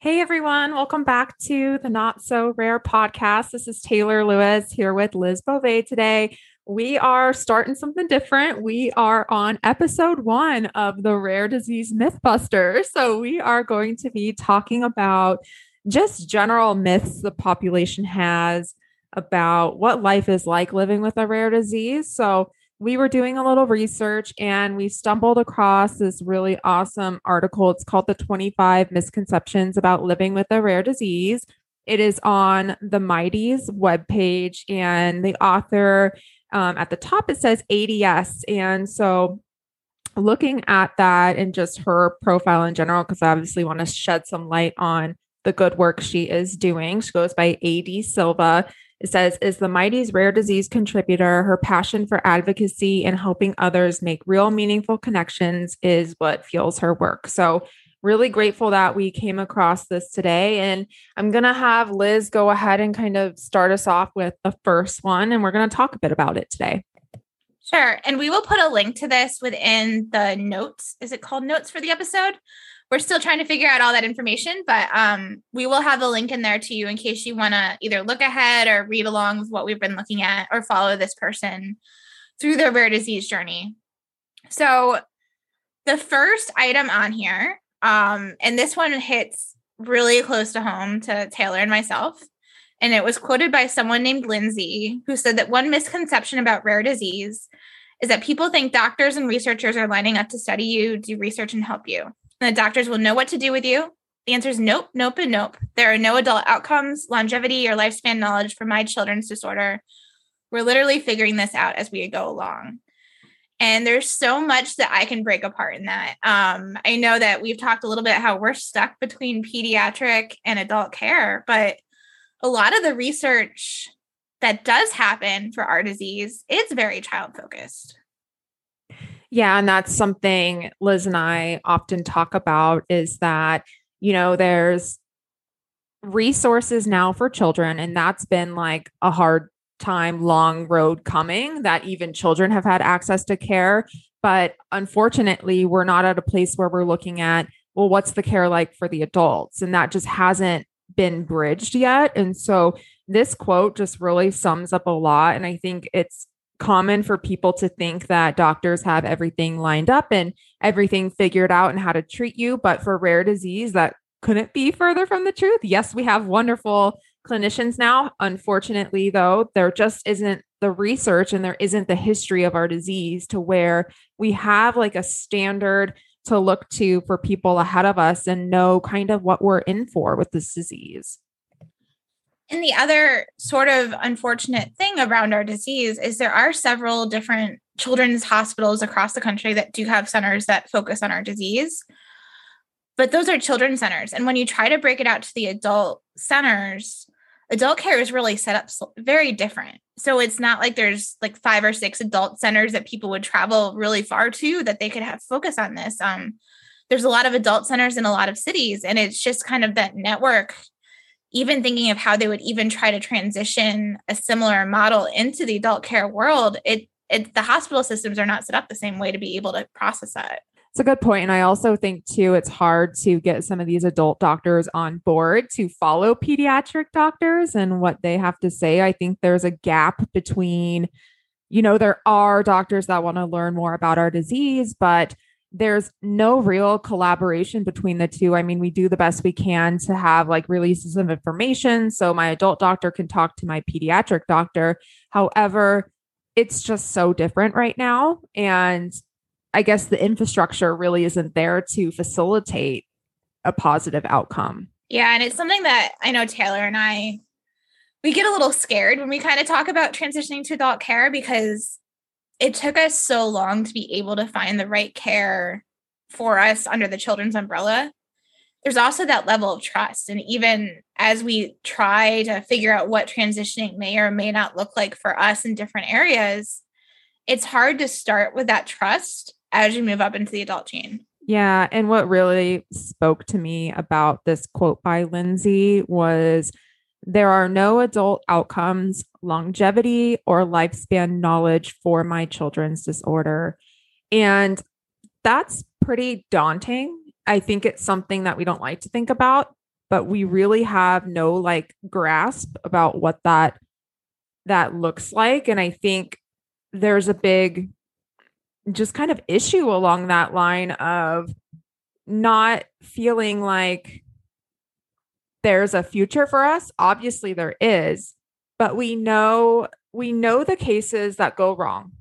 Hey everyone, welcome back to the Not So Rare podcast. This is Taylor Lewis here with Liz Beauvais today. We are starting something different. We are on episode one of the Rare Disease Mythbusters. So, we are going to be talking about just general myths the population has about what life is like living with a rare disease. So, we were doing a little research and we stumbled across this really awesome article. It's called The 25 Misconceptions About Living with a Rare Disease. It is on the Mighty's webpage, and the author um, at the top it says ADS. And so, looking at that and just her profile in general, because I obviously want to shed some light on the good work she is doing. She goes by AD Silva. It says, is the Mighty's rare disease contributor. Her passion for advocacy and helping others make real meaningful connections is what fuels her work. So, really grateful that we came across this today. And I'm going to have Liz go ahead and kind of start us off with the first one. And we're going to talk a bit about it today. Sure. And we will put a link to this within the notes. Is it called notes for the episode? we're still trying to figure out all that information, but um, we will have the link in there to you in case you want to either look ahead or read along with what we've been looking at or follow this person through their rare disease journey. So, the first item on here, um, and this one hits really close to home to Taylor and myself. And it was quoted by someone named Lindsay, who said that one misconception about rare disease is that people think doctors and researchers are lining up to study you, do research, and help you and the doctors will know what to do with you. The answer is nope, nope, and nope. There are no adult outcomes, longevity, or lifespan knowledge for my children's disorder. We're literally figuring this out as we go along. And there's so much that I can break apart in that. Um, I know that we've talked a little bit how we're stuck between pediatric and adult care, but a lot of the research that does happen for our disease, is very child focused. Yeah. And that's something Liz and I often talk about is that, you know, there's resources now for children, and that's been like a hard time, long road coming that even children have had access to care. But unfortunately, we're not at a place where we're looking at, well, what's the care like for the adults? And that just hasn't been bridged yet. And so this quote just really sums up a lot. And I think it's common for people to think that doctors have everything lined up and everything figured out and how to treat you. But for rare disease, that couldn't be further from the truth. Yes, we have wonderful clinicians now. Unfortunately, though, there just isn't the research and there isn't the history of our disease to where we have like a standard to look to for people ahead of us and know kind of what we're in for with this disease. And the other sort of unfortunate thing around our disease is there are several different children's hospitals across the country that do have centers that focus on our disease. But those are children's centers. And when you try to break it out to the adult centers, adult care is really set up very different. So it's not like there's like five or six adult centers that people would travel really far to that they could have focus on this. Um, there's a lot of adult centers in a lot of cities, and it's just kind of that network even thinking of how they would even try to transition a similar model into the adult care world, it, it the hospital systems are not set up the same way to be able to process that. It's a good point. And I also think, too, it's hard to get some of these adult doctors on board to follow pediatric doctors and what they have to say. I think there's a gap between, you know, there are doctors that want to learn more about our disease, but there's no real collaboration between the two. I mean, we do the best we can to have like releases of information so my adult doctor can talk to my pediatric doctor. However, it's just so different right now. And I guess the infrastructure really isn't there to facilitate a positive outcome. Yeah. And it's something that I know Taylor and I, we get a little scared when we kind of talk about transitioning to adult care because it took us so long to be able to find the right care for us under the children's umbrella there's also that level of trust and even as we try to figure out what transitioning may or may not look like for us in different areas it's hard to start with that trust as you move up into the adult chain yeah and what really spoke to me about this quote by lindsay was there are no adult outcomes, longevity, or lifespan knowledge for my children's disorder. And that's pretty daunting. I think it's something that we don't like to think about but we really have no like grasp about what that that looks like and i think there's a big just kind of issue along that line of not feeling like there's a future for us obviously there is but we know we know the cases that go wrong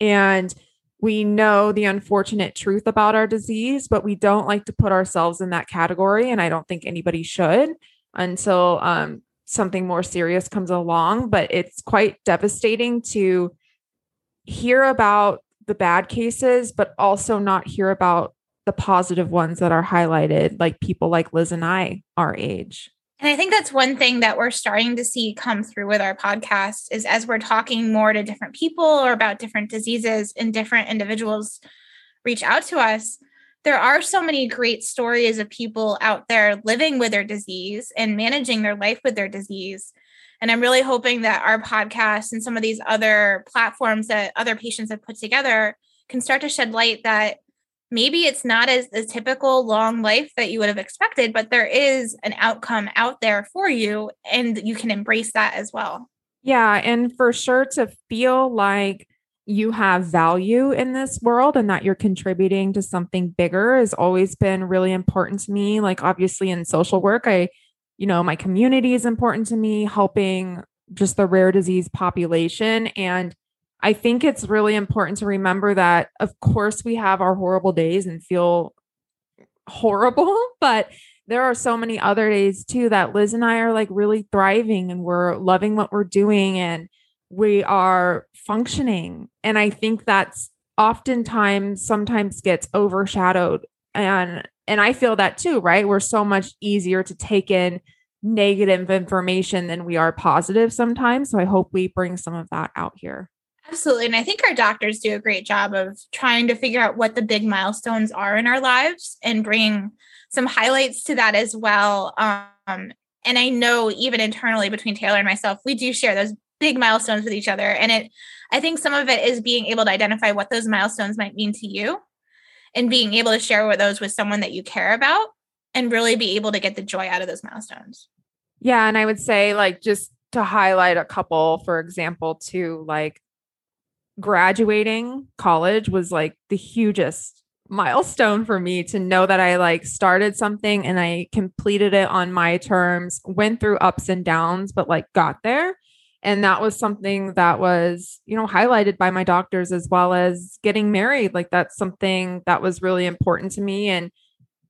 and we know the unfortunate truth about our disease, but we don't like to put ourselves in that category. And I don't think anybody should until um, something more serious comes along. But it's quite devastating to hear about the bad cases, but also not hear about the positive ones that are highlighted, like people like Liz and I, our age. And I think that's one thing that we're starting to see come through with our podcast is as we're talking more to different people or about different diseases and different individuals reach out to us, there are so many great stories of people out there living with their disease and managing their life with their disease. And I'm really hoping that our podcast and some of these other platforms that other patients have put together can start to shed light that maybe it's not as the typical long life that you would have expected, but there is an outcome out there for you and you can embrace that as well. Yeah. And for sure to feel like you have value in this world and that you're contributing to something bigger has always been really important to me. Like, obviously, in social work, I, you know, my community is important to me, helping just the rare disease population. And I think it's really important to remember that, of course, we have our horrible days and feel horrible, but there are so many other days too that Liz and I are like really thriving and we're loving what we're doing and we are functioning. And I think that's oftentimes sometimes gets overshadowed and and I feel that too, right? We're so much easier to take in negative information than we are positive sometimes. So I hope we bring some of that out here. Absolutely. And I think our doctors do a great job of trying to figure out what the big milestones are in our lives and bring some highlights to that as well. Um, and I know even internally between Taylor and myself, we do share those big milestones with each other. And it, I think some of it is being able to identify what those milestones might mean to you and being able to share with those with someone that you care about and really be able to get the joy out of those milestones. Yeah. And I would say, like, just to highlight a couple, for example, to like graduating college was like the hugest milestone for me to know that I like started something and I completed it on my terms, went through ups and downs, but like got there. And that was something that was, you know, highlighted by my doctors as well as getting married. Like that's something that was really important to me. And,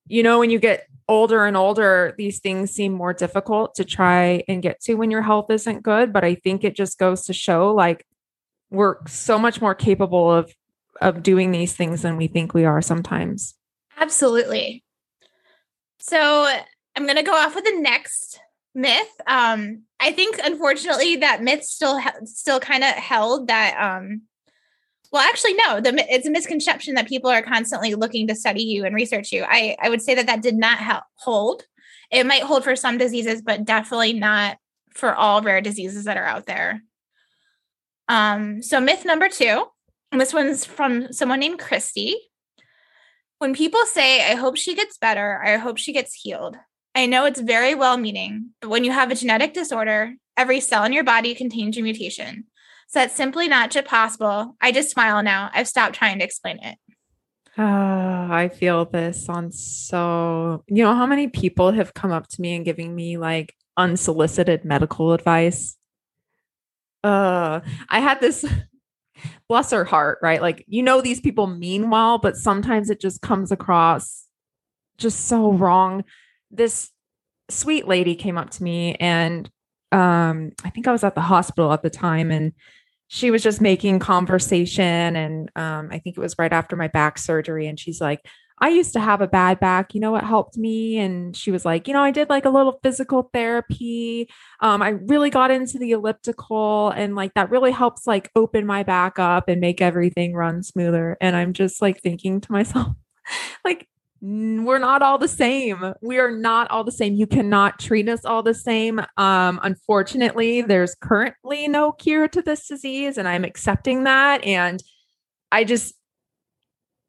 you know, when you get older and older, these things seem more difficult to try and get to when your health isn't good. But I think it just goes to show like we're so much more capable of of doing these things than we think we are sometimes. Absolutely. So I'm going to go off with the next myth. Um, I think unfortunately that myth still still kind of held that. Um, well, actually, no. The it's a misconception that people are constantly looking to study you and research you. I I would say that that did not hold. It might hold for some diseases, but definitely not for all rare diseases that are out there. Um, so myth number two, this one's from someone named Christy. When people say, I hope she gets better, I hope she gets healed, I know it's very well meaning, but when you have a genetic disorder, every cell in your body contains a mutation. So that's simply not just possible. I just smile now. I've stopped trying to explain it. Uh, I feel this on so, you know, how many people have come up to me and giving me like unsolicited medical advice? uh i had this bless her heart right like you know these people mean well but sometimes it just comes across just so wrong this sweet lady came up to me and um i think i was at the hospital at the time and she was just making conversation and um i think it was right after my back surgery and she's like I used to have a bad back. You know what helped me? And she was like, you know, I did like a little physical therapy. Um, I really got into the elliptical and like that really helps like open my back up and make everything run smoother. And I'm just like thinking to myself, like, we're not all the same. We are not all the same. You cannot treat us all the same. Um, unfortunately, there's currently no cure to this disease, and I'm accepting that. And I just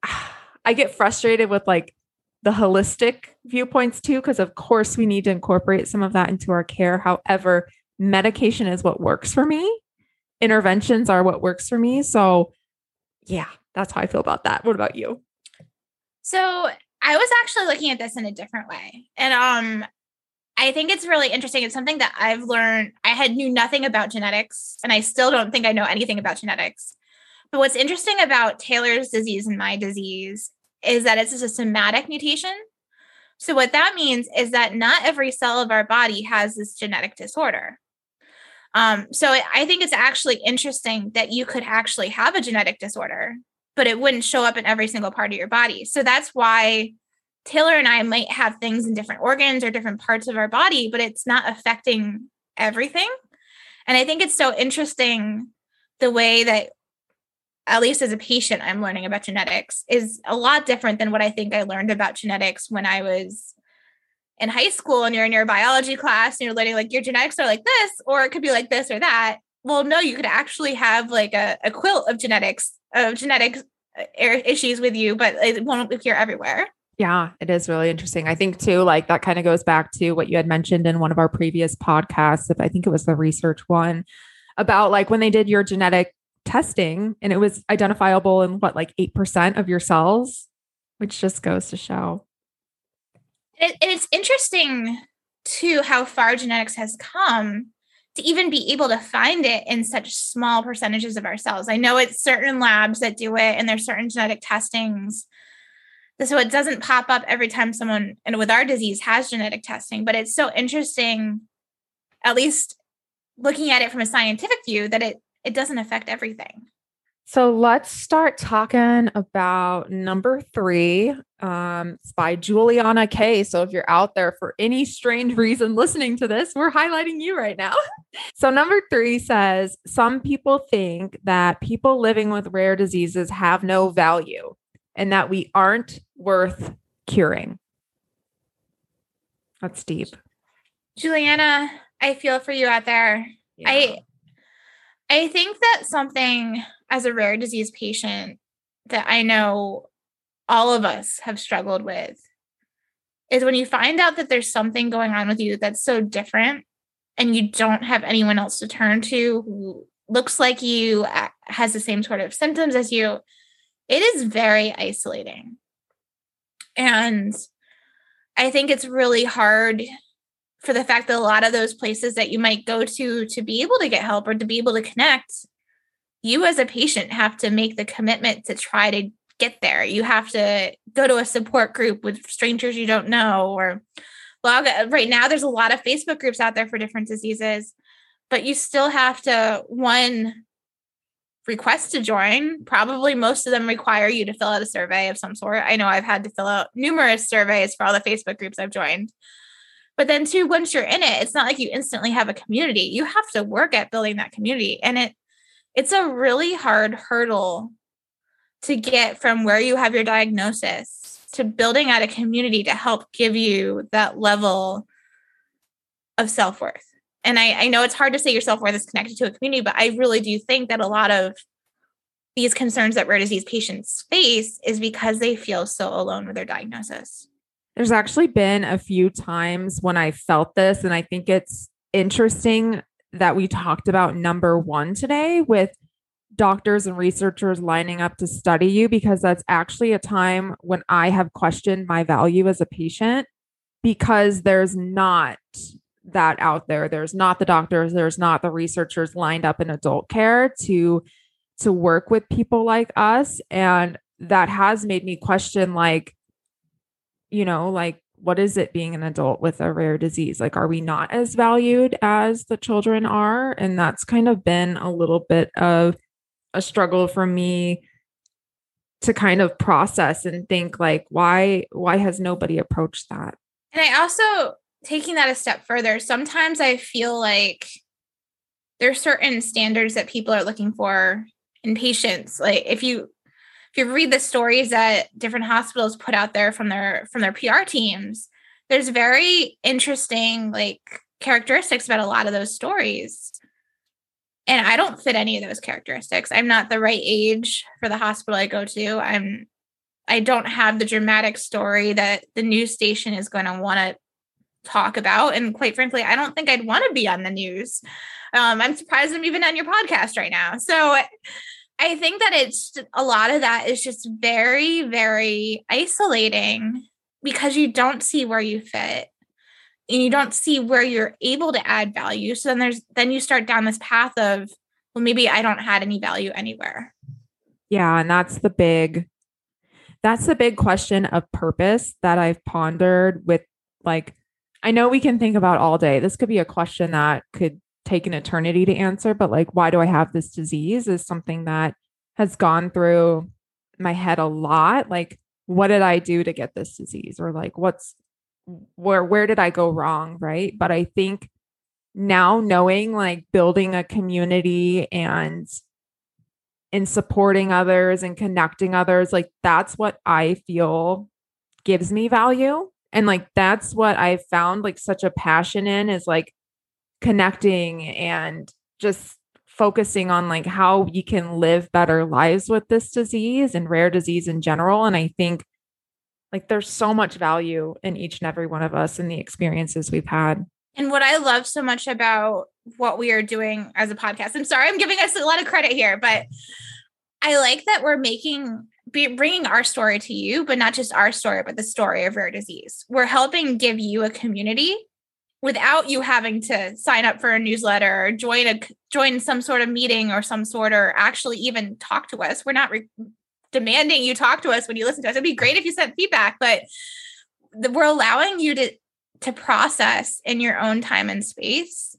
I get frustrated with like the holistic viewpoints too, because of course we need to incorporate some of that into our care. However, medication is what works for me. Interventions are what works for me. So, yeah, that's how I feel about that. What about you? So, I was actually looking at this in a different way. And um I think it's really interesting. It's something that I've learned. I had knew nothing about genetics, and I still don't think I know anything about genetics. But what's interesting about Taylor's disease and my disease is that it's a somatic mutation. So, what that means is that not every cell of our body has this genetic disorder. Um, so, I think it's actually interesting that you could actually have a genetic disorder, but it wouldn't show up in every single part of your body. So, that's why Taylor and I might have things in different organs or different parts of our body, but it's not affecting everything. And I think it's so interesting the way that, at least as a patient, I'm learning about genetics is a lot different than what I think I learned about genetics when I was in high school and you're in your biology class and you're learning like your genetics are like this, or it could be like this or that. Well, no, you could actually have like a, a quilt of genetics, of genetic uh, issues with you, but it won't appear everywhere. Yeah, it is really interesting. I think too, like that kind of goes back to what you had mentioned in one of our previous podcasts. If I think it was the research one about like when they did your genetic testing and it was identifiable in what, like 8% of your cells, which just goes to show. It, it's interesting too how far genetics has come to even be able to find it in such small percentages of our cells. I know it's certain labs that do it and there's certain genetic testings so it doesn't pop up every time someone and with our disease has genetic testing but it's so interesting at least looking at it from a scientific view that it it doesn't affect everything so let's start talking about number three. Um, it's by Juliana K. So if you're out there for any strange reason listening to this, we're highlighting you right now. so number three says some people think that people living with rare diseases have no value and that we aren't worth curing. That's deep. Juliana, I feel for you out there. Yeah. I I think that something as a rare disease patient that I know all of us have struggled with is when you find out that there's something going on with you that's so different and you don't have anyone else to turn to who looks like you, has the same sort of symptoms as you it is very isolating. And I think it's really hard for the fact that a lot of those places that you might go to to be able to get help or to be able to connect, you as a patient have to make the commitment to try to get there. You have to go to a support group with strangers you don't know or log uh, right now there's a lot of Facebook groups out there for different diseases, but you still have to one request to join. Probably most of them require you to fill out a survey of some sort. I know I've had to fill out numerous surveys for all the Facebook groups I've joined. But then too, once you're in it, it's not like you instantly have a community. You have to work at building that community. And it it's a really hard hurdle to get from where you have your diagnosis to building out a community to help give you that level of self-worth and I, I know it's hard to say your self-worth is connected to a community, but I really do think that a lot of these concerns that rare disease patients face is because they feel so alone with their diagnosis. There's actually been a few times when I felt this, and I think it's interesting that we talked about number one today with doctors and researchers lining up to study you because that's actually a time when I have questioned my value as a patient because there's not that out there. There's not the doctors, there's not the researchers lined up in adult care to to work with people like us and that has made me question like you know, like what is it being an adult with a rare disease? Like are we not as valued as the children are? And that's kind of been a little bit of a struggle for me to kind of process and think like why why has nobody approached that? And I also taking that a step further, sometimes I feel like there's certain standards that people are looking for in patients. Like if you if you read the stories that different hospitals put out there from their from their PR teams, there's very interesting like characteristics about a lot of those stories. And I don't fit any of those characteristics. I'm not the right age for the hospital I go to. I'm I don't have the dramatic story that the news station is going to want to talk about. And quite frankly, I don't think I'd want to be on the news. Um, I'm surprised I'm even on your podcast right now. So I think that it's a lot of that is just very, very isolating because you don't see where you fit and you don't see where you're able to add value. So then there's then you start down this path of, well, maybe I don't add any value anywhere. Yeah. And that's the big that's the big question of purpose that I've pondered with like I know we can think about all day. This could be a question that could take an eternity to answer, but like why do I have this disease is something that has gone through my head a lot. Like what did I do to get this disease or like what's where where did I go wrong, right? But I think now knowing like building a community and in supporting others and connecting others like that's what i feel gives me value and like that's what i found like such a passion in is like connecting and just focusing on like how we can live better lives with this disease and rare disease in general and i think like there's so much value in each and every one of us and the experiences we've had and what i love so much about what we are doing as a podcast i'm sorry i'm giving us a lot of credit here but I like that we're making be, bringing our story to you, but not just our story, but the story of rare disease. We're helping give you a community without you having to sign up for a newsletter or join a join some sort of meeting or some sort or actually even talk to us. We're not re- demanding you talk to us when you listen to us. It'd be great if you sent feedback, but the, we're allowing you to to process in your own time and space.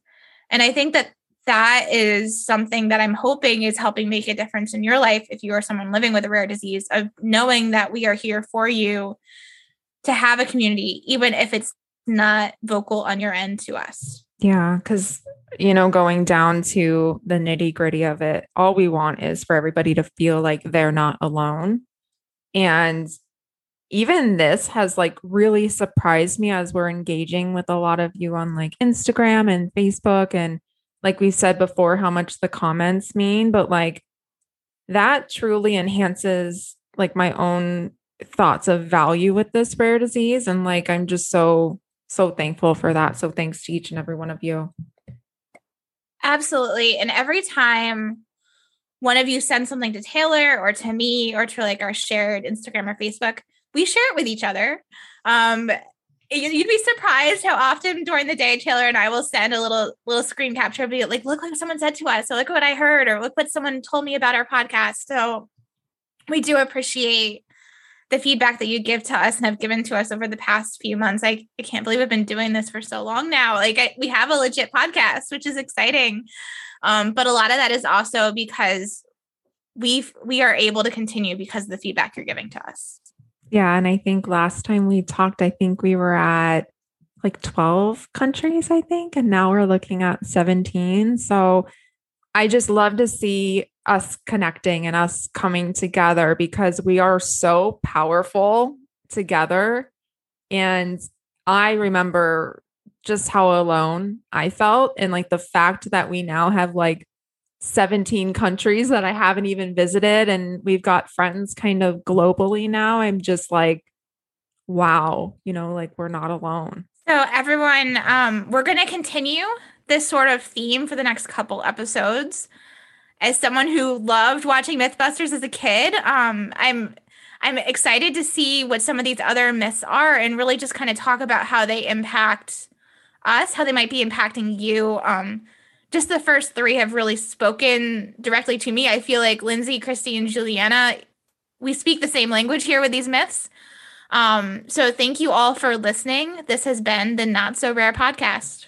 And I think that that is something that I'm hoping is helping make a difference in your life if you are someone living with a rare disease of knowing that we are here for you to have a community, even if it's not vocal on your end to us. Yeah, because, you know, going down to the nitty gritty of it, all we want is for everybody to feel like they're not alone. And even this has like really surprised me as we're engaging with a lot of you on like Instagram and Facebook and like we said before, how much the comments mean, but like that truly enhances like my own thoughts of value with this rare disease. And like, I'm just so, so thankful for that. So thanks to each and every one of you. Absolutely. And every time one of you sends something to Taylor or to me or to like our shared Instagram or Facebook, we share it with each other. Um, you'd be surprised how often during the day Taylor and I will send a little little screen capture video like look what someone said to us or look what I heard or look what someone told me about our podcast. So we do appreciate the feedback that you give to us and have given to us over the past few months. I, I can't believe I've been doing this for so long now. Like I, we have a legit podcast, which is exciting. Um, but a lot of that is also because we've we are able to continue because of the feedback you're giving to us. Yeah. And I think last time we talked, I think we were at like 12 countries, I think. And now we're looking at 17. So I just love to see us connecting and us coming together because we are so powerful together. And I remember just how alone I felt. And like the fact that we now have like 17 countries that I haven't even visited. And we've got friends kind of globally now. I'm just like, wow, you know, like we're not alone. So, everyone, um, we're going to continue this sort of theme for the next couple episodes. As someone who loved watching Mythbusters as a kid, um, I'm I'm excited to see what some of these other myths are and really just kind of talk about how they impact us, how they might be impacting you. Um, just the first three have really spoken directly to me. I feel like Lindsay, Christy, and Juliana, we speak the same language here with these myths. Um, so thank you all for listening. This has been the Not So Rare podcast.